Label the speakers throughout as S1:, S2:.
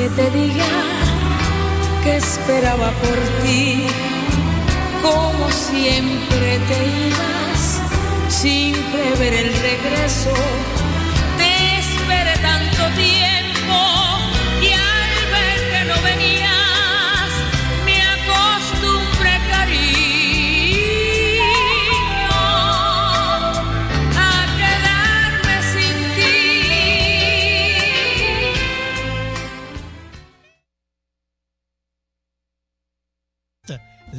S1: que te diga que esperaba por ti, como siempre te ibas, sin prever el regreso.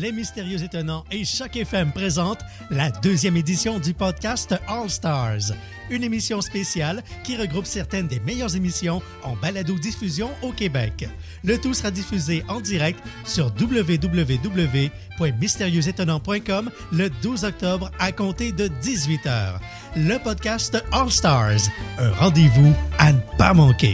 S2: Les Mystérieux Étonnants et Choc FM présentent la deuxième édition du podcast All Stars, une émission spéciale qui regroupe certaines des meilleures émissions en balado-diffusion au Québec. Le tout sera diffusé en direct sur www.mystérieuxétonnants.com le 12 octobre à compter de 18h. Le podcast All Stars, un rendez-vous à ne pas manquer.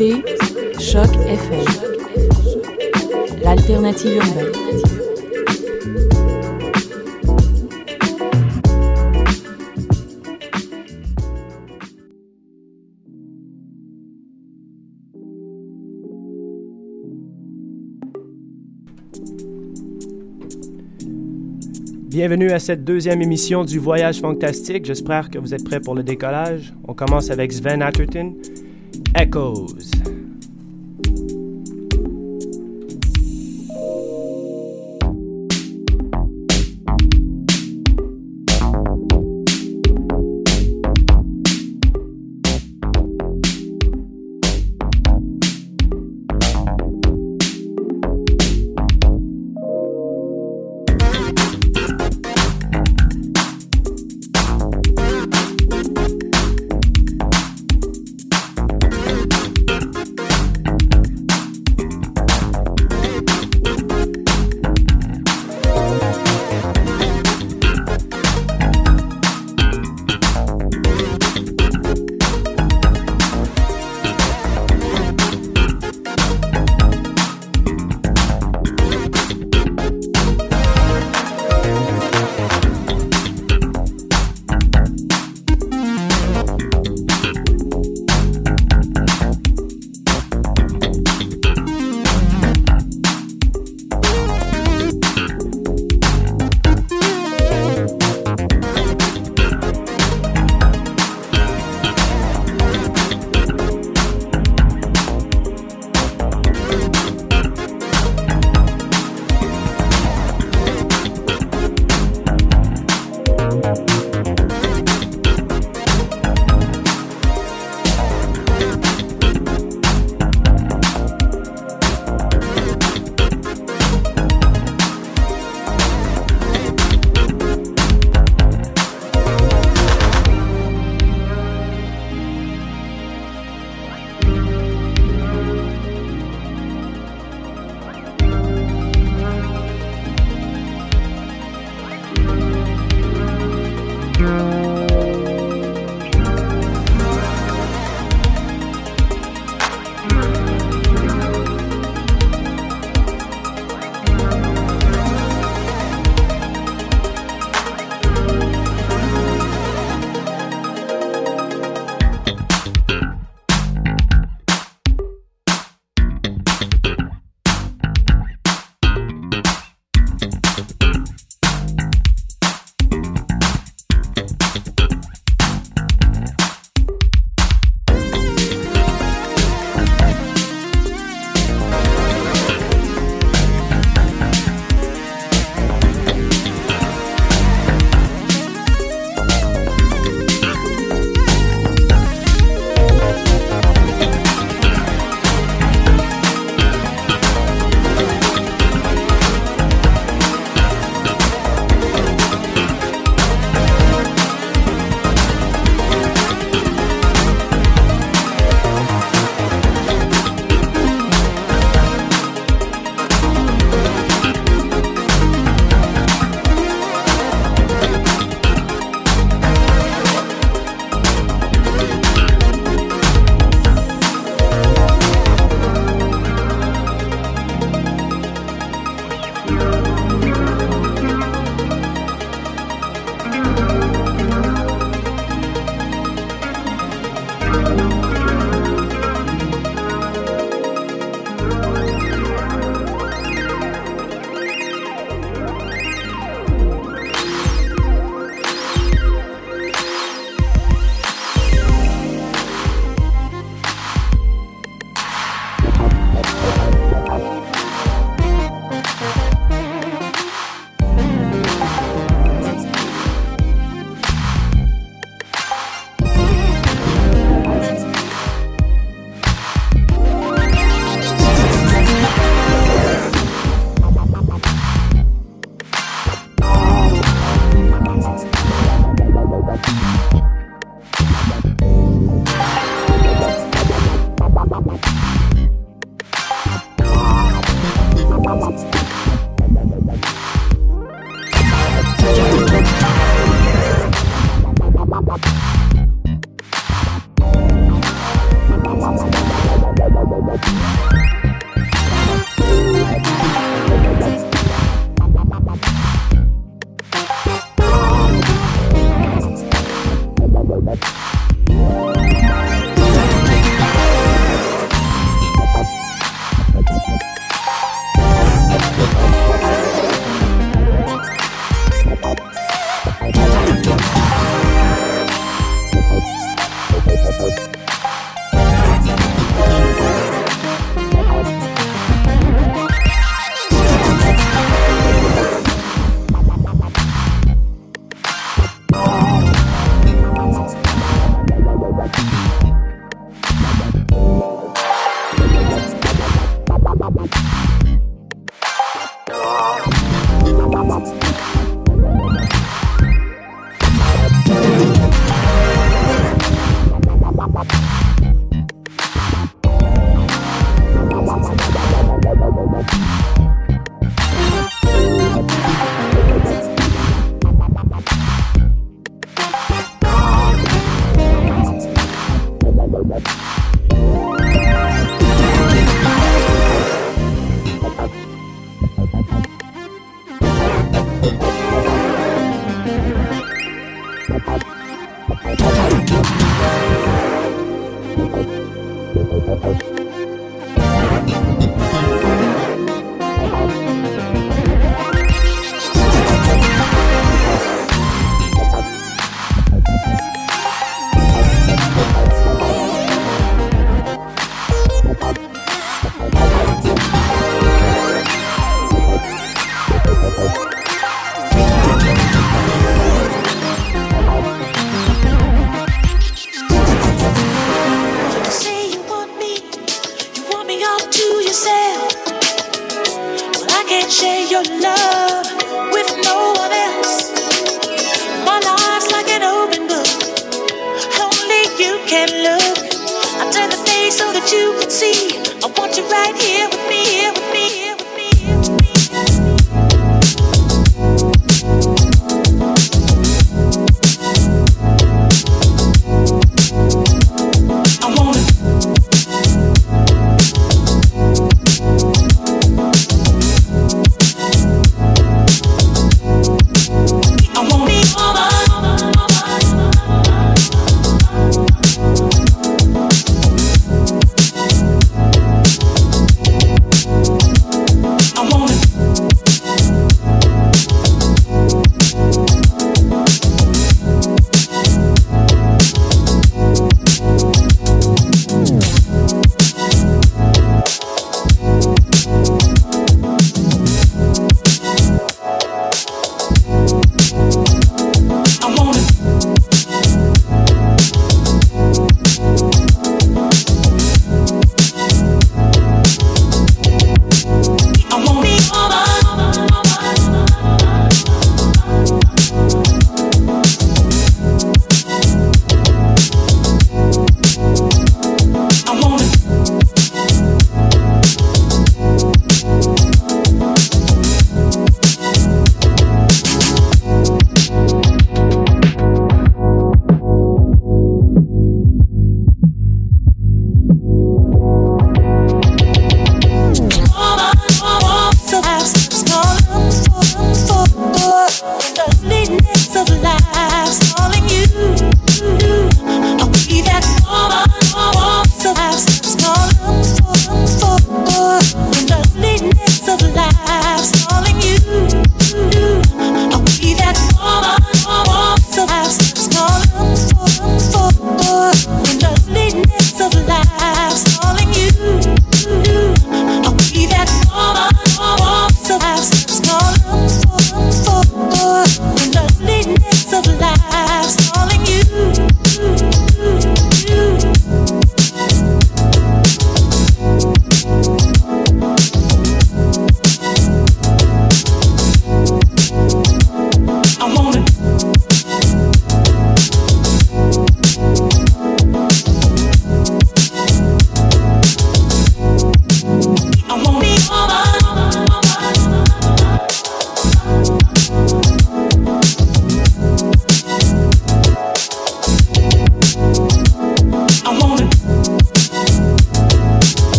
S3: Choc FM, l'alternative urbaine.
S4: Bienvenue à cette deuxième émission du Voyage Fantastique. J'espère que vous êtes prêts pour le décollage. On commence avec Sven Atherton, Echoes.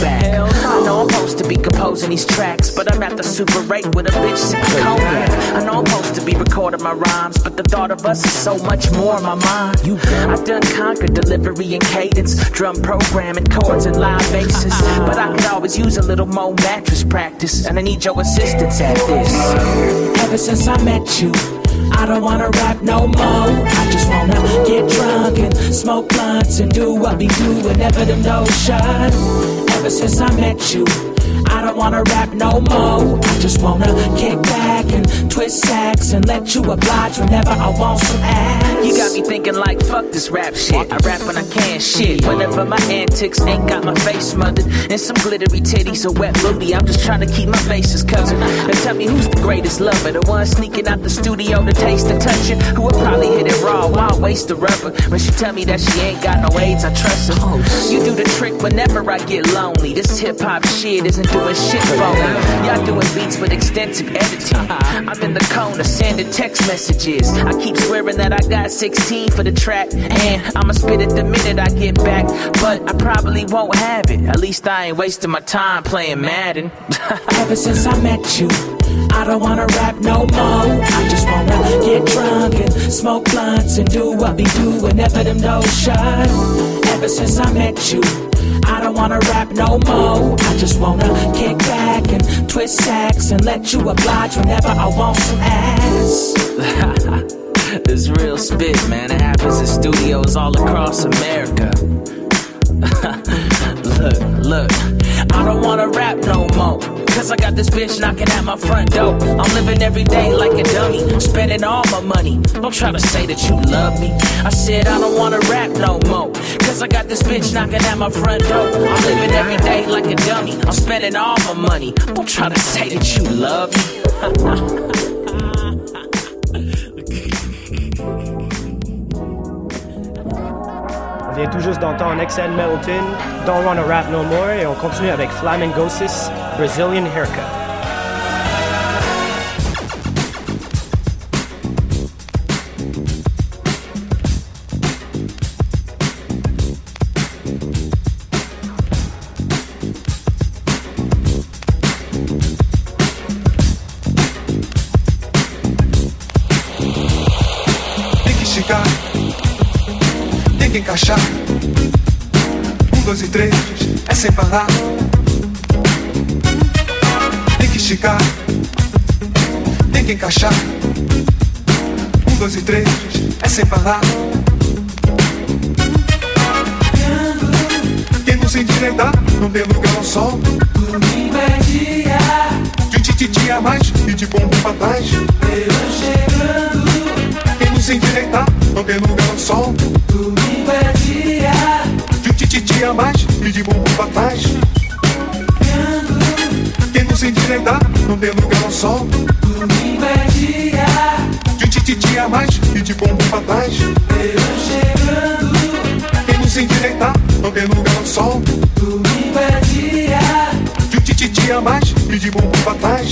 S5: Back. I know I'm supposed to be composing these tracks, but I'm at the Super 8 with a bitch sipping cognac. I know I'm supposed to be recording my rhymes, but the thought of us is so much more in my mind. I done conquered delivery and cadence, drum programming, chords and live basses. But I could always use a little more mattress practice, and I need your assistance at this.
S6: Ever since I met you, I don't wanna rap no more. I just wanna get drunk and smoke blunts and do what we do whenever the no shut. Ever since I met you, don't wanna rap no more. I just wanna kick back and twist sacks and let you oblige whenever I want some ass.
S5: You got me thinking like, fuck this rap shit. I rap when I can shit. Whenever my antics ain't got my face smothered and some glittery titties or wet booty, I'm just trying to keep my faces covered. Now tell me who's the greatest lover? The one sneaking out the studio to taste and touch it? Who would probably hit it raw? Why waste the rubber? When she tell me that she ain't got no AIDS, I trust her. Oh, you do the trick whenever I get lonely. This hip hop shit isn't doing shit me. Y'all doing beats with extensive editing. I'm in the corner sending text messages. I keep swearing that I got 16 for the track, and I'ma spit it the minute I get back. But I probably won't have it. At least I ain't wasting my time playing Madden.
S6: Ever since I met you, I don't wanna rap no more. I just wanna get drunk and smoke blunts and do what we do whenever them doors shut. Ever since I met you, I don't wanna rap no more. I just wanna kick back and twist sacks and let you oblige whenever I want some ass.
S5: this real spit, man. It happens in studios all across America. look, look, I don't wanna rap no more. Cause I got this bitch knocking at my front door. I'm living every day like a dummy, spending all my money. Don't try to say that you love me. I said I don't wanna rap no more. Cause I got this bitch knocking at my front door. I'm living every day like a dummy. I'm spending all my money. Don't try to say that you love me.
S4: On vient tout juste d'entendre Excel Melton, Don't Wanna Rap No More, et on continue avec Flamingosis, Brazilian Haircut.
S7: Tem que esticar, tem que encaixar. Um, dois e três, é sem parar. Quem não se endireitar, não tem lugar ao sol.
S6: Domingo é dia,
S7: De tititi a mais e de bumbum pra trás.
S6: verão chegando.
S7: Quem não se endireitar, não tem lugar ao sol.
S6: Domingo é dia,
S7: De tititi a mais e de bumbum pra trás. Quem não se endireitar, não tem lugar ao sol.
S6: domingo é dia,
S7: De tititi a mais e de bumbum pra trás.
S6: verão chegando.
S7: Quem não se endireitar, não tem lugar ao sol.
S6: Domingo é dia,
S7: De tititi a mais e de bumbum pra trás.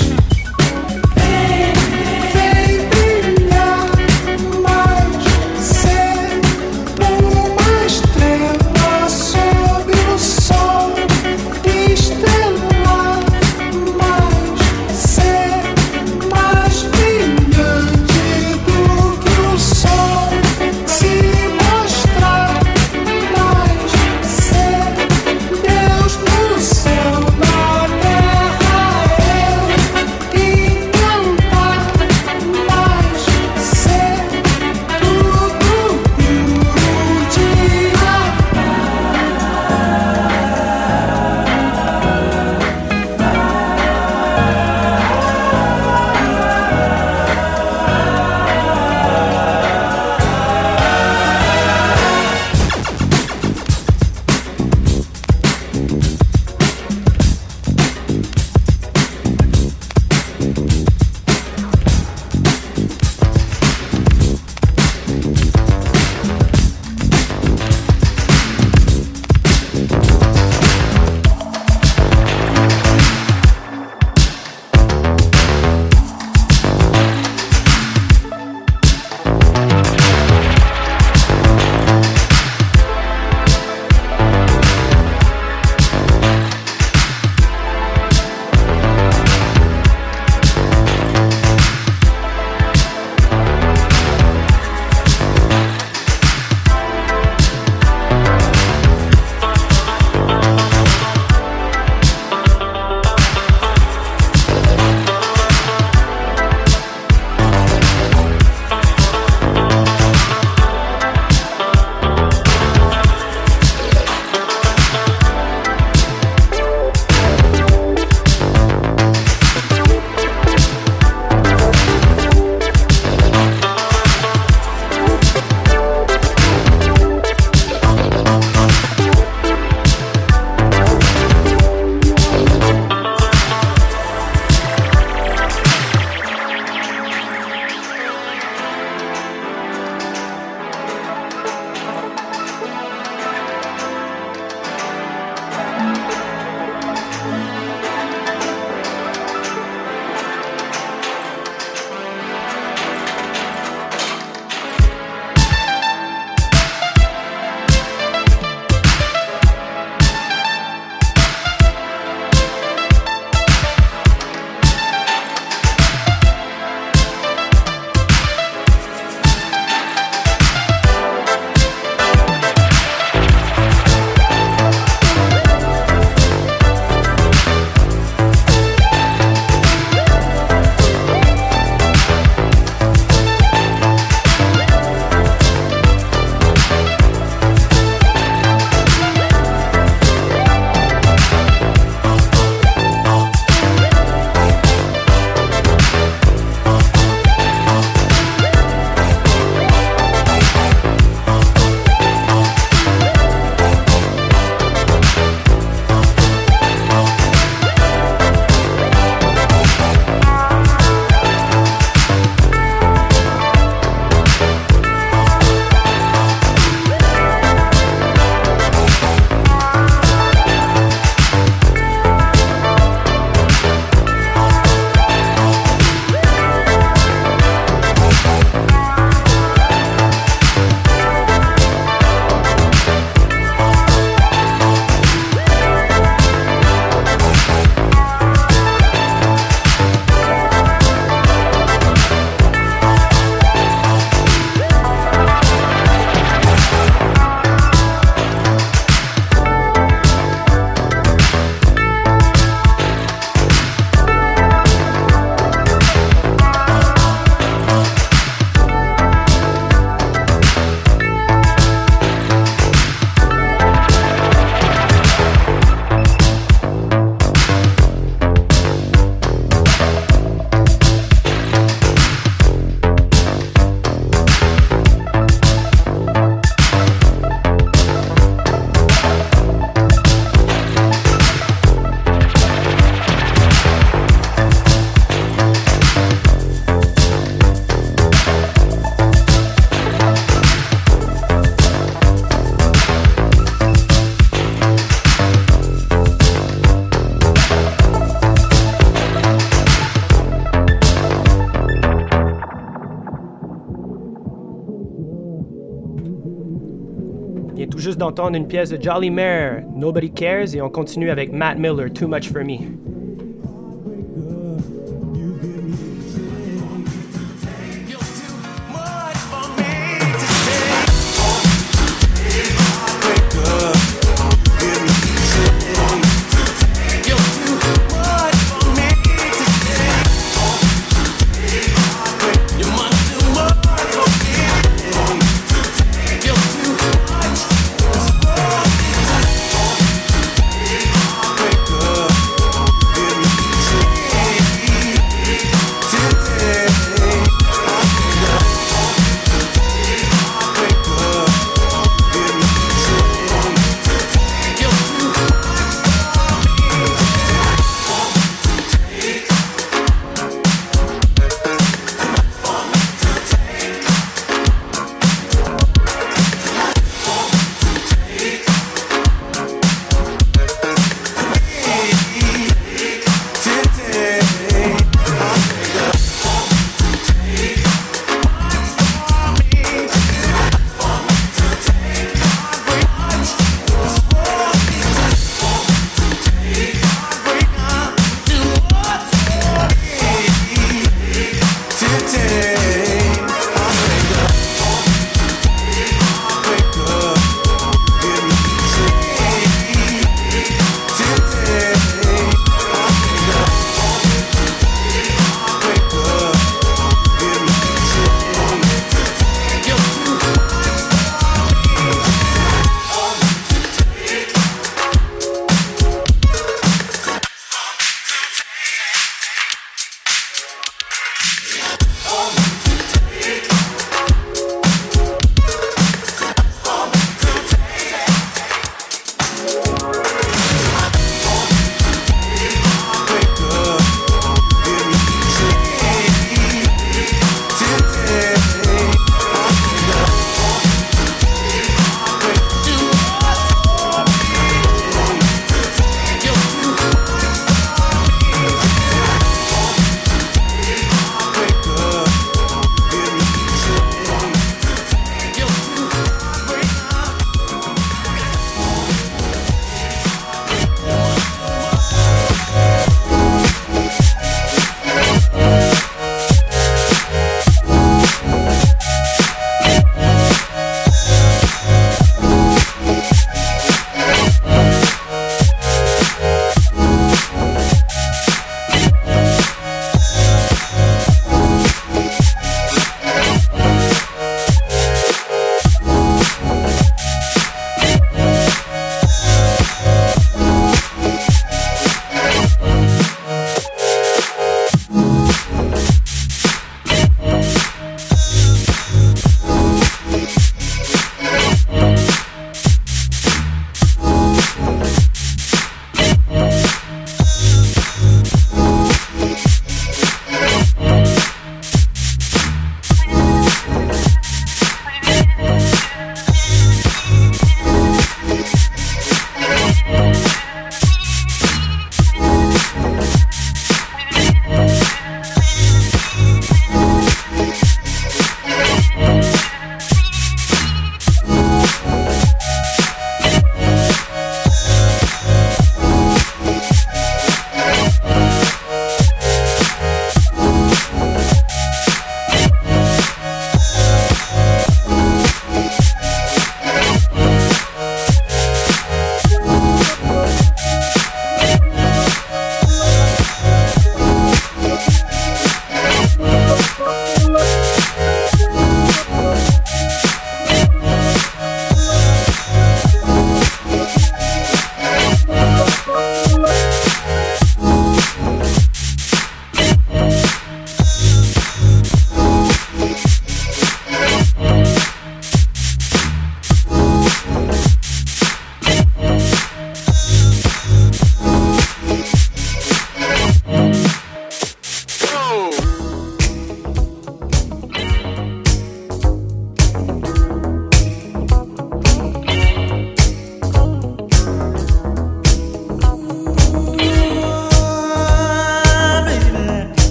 S4: D'entendre une pièce de Jolly Mare, Nobody Cares, et on continue avec Matt Miller, Too Much For Me.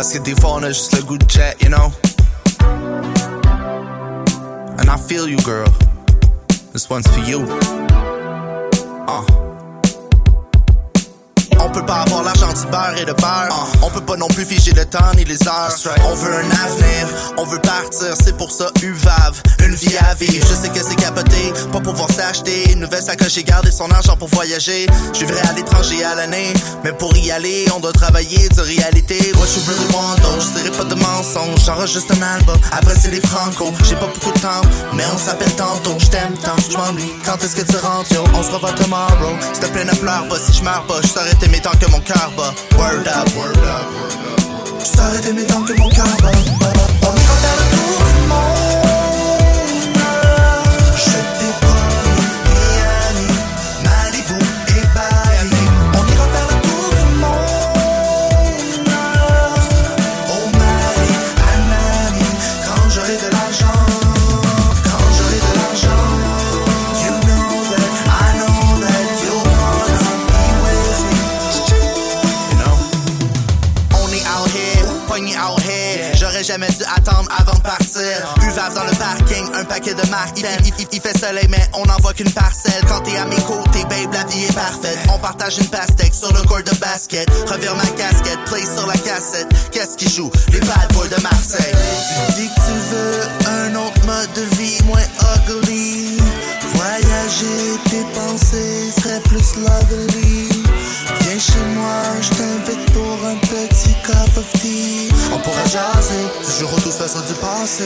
S8: Parce que des fois on a juste le goût de jet, you know. And I feel you, girl. This one's for you. On peut pas avoir l'argent du beurre et de beurre. On peut pas non plus figer le temps ni les heures. On veut un avenir, on veut partir, c'est pour ça UVAV, une vie à vivre. Je sais que c'est capoté, pas pouvoir s'acheter une nouvelle sacoche et garder son argent pour voyager. Je vivrai à l'étranger à l'année, mais pour y aller, on doit travailler de réalité. What you really want though, je pas de mensonges, j'enregistre un album. Après c'est les franco, j'ai pas beaucoup de temps, mais on s'appelle tantôt. Je t'aime tant, je m'ennuie. Quand est-ce que tu rentres, yo? On se revoit tomorrow. S'il te plaît, ne pleure pas si je meurs pas, je saurais t'aimer tant que mon cœur bat. Word up, word up, word up. Je saurais t'aimer tant que mon cœur bat. Dans le parking, un paquet de marques. Il fait soleil, mais on n'en voit qu'une parcelle. Quand t'es à mes côtés, babe, la vie est parfaite. On partage une pastèque sur le court de basket. Revire ma casquette, play sur la cassette. Qu'est-ce qui joue? Les bad boys de Marseille. Tu dis que tu veux un autre mode de vie moins ugly. Voyager, tes pensées seraient plus lovely. Viens chez moi, je t'invite pour un petit cup of. On pourra jaser, toujours autour ça sur du passé.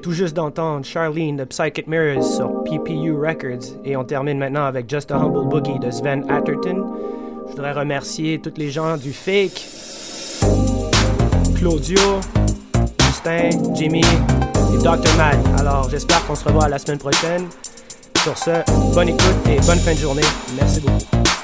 S9: Tout
S4: juste d'entendre Charlene de Psychic Mirrors sur PPU Records et on termine maintenant avec Just a Humble Boogie de Sven Atherton. Je voudrais remercier tous les gens du Fake, Claudio, Justin, Jimmy et Dr. Matt. Alors j'espère qu'on se revoit la semaine prochaine. Sur ce, bonne écoute et bonne fin de journée. Merci beaucoup.